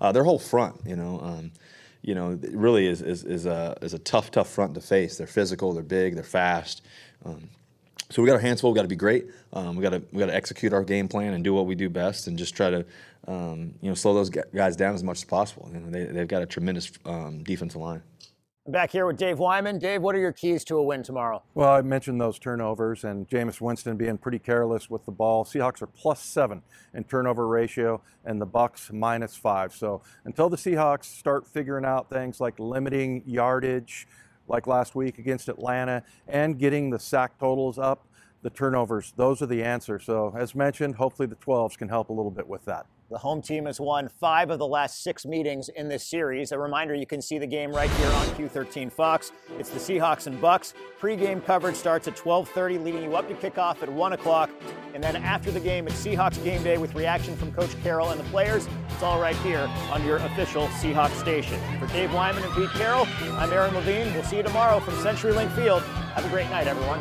uh, their whole front. You know, um, you know, really is is is a is a tough tough front to face. They're physical, they're big, they're fast. Um, so we got our hands full. We got to be great. Um, we got to we got to execute our game plan and do what we do best, and just try to um, you know slow those guys down as much as possible. You know, they they've got a tremendous um, defensive line. Back here with Dave Wyman. Dave, what are your keys to a win tomorrow? Well, I mentioned those turnovers and Jameis Winston being pretty careless with the ball. Seahawks are plus seven in turnover ratio, and the Bucks minus five. So until the Seahawks start figuring out things like limiting yardage, like last week against Atlanta, and getting the sack totals up, the turnovers, those are the answer. So as mentioned, hopefully the 12s can help a little bit with that. The home team has won five of the last six meetings in this series. A reminder you can see the game right here on Q13 Fox. It's the Seahawks and Bucks. Pre-game coverage starts at 12:30, leading you up to kickoff at 1 o'clock. And then after the game, it's Seahawks game day with reaction from Coach Carroll and the players. It's all right here on your official Seahawks station. For Dave Wyman and Pete Carroll, I'm Aaron Levine. We'll see you tomorrow from CenturyLink Field. Have a great night, everyone.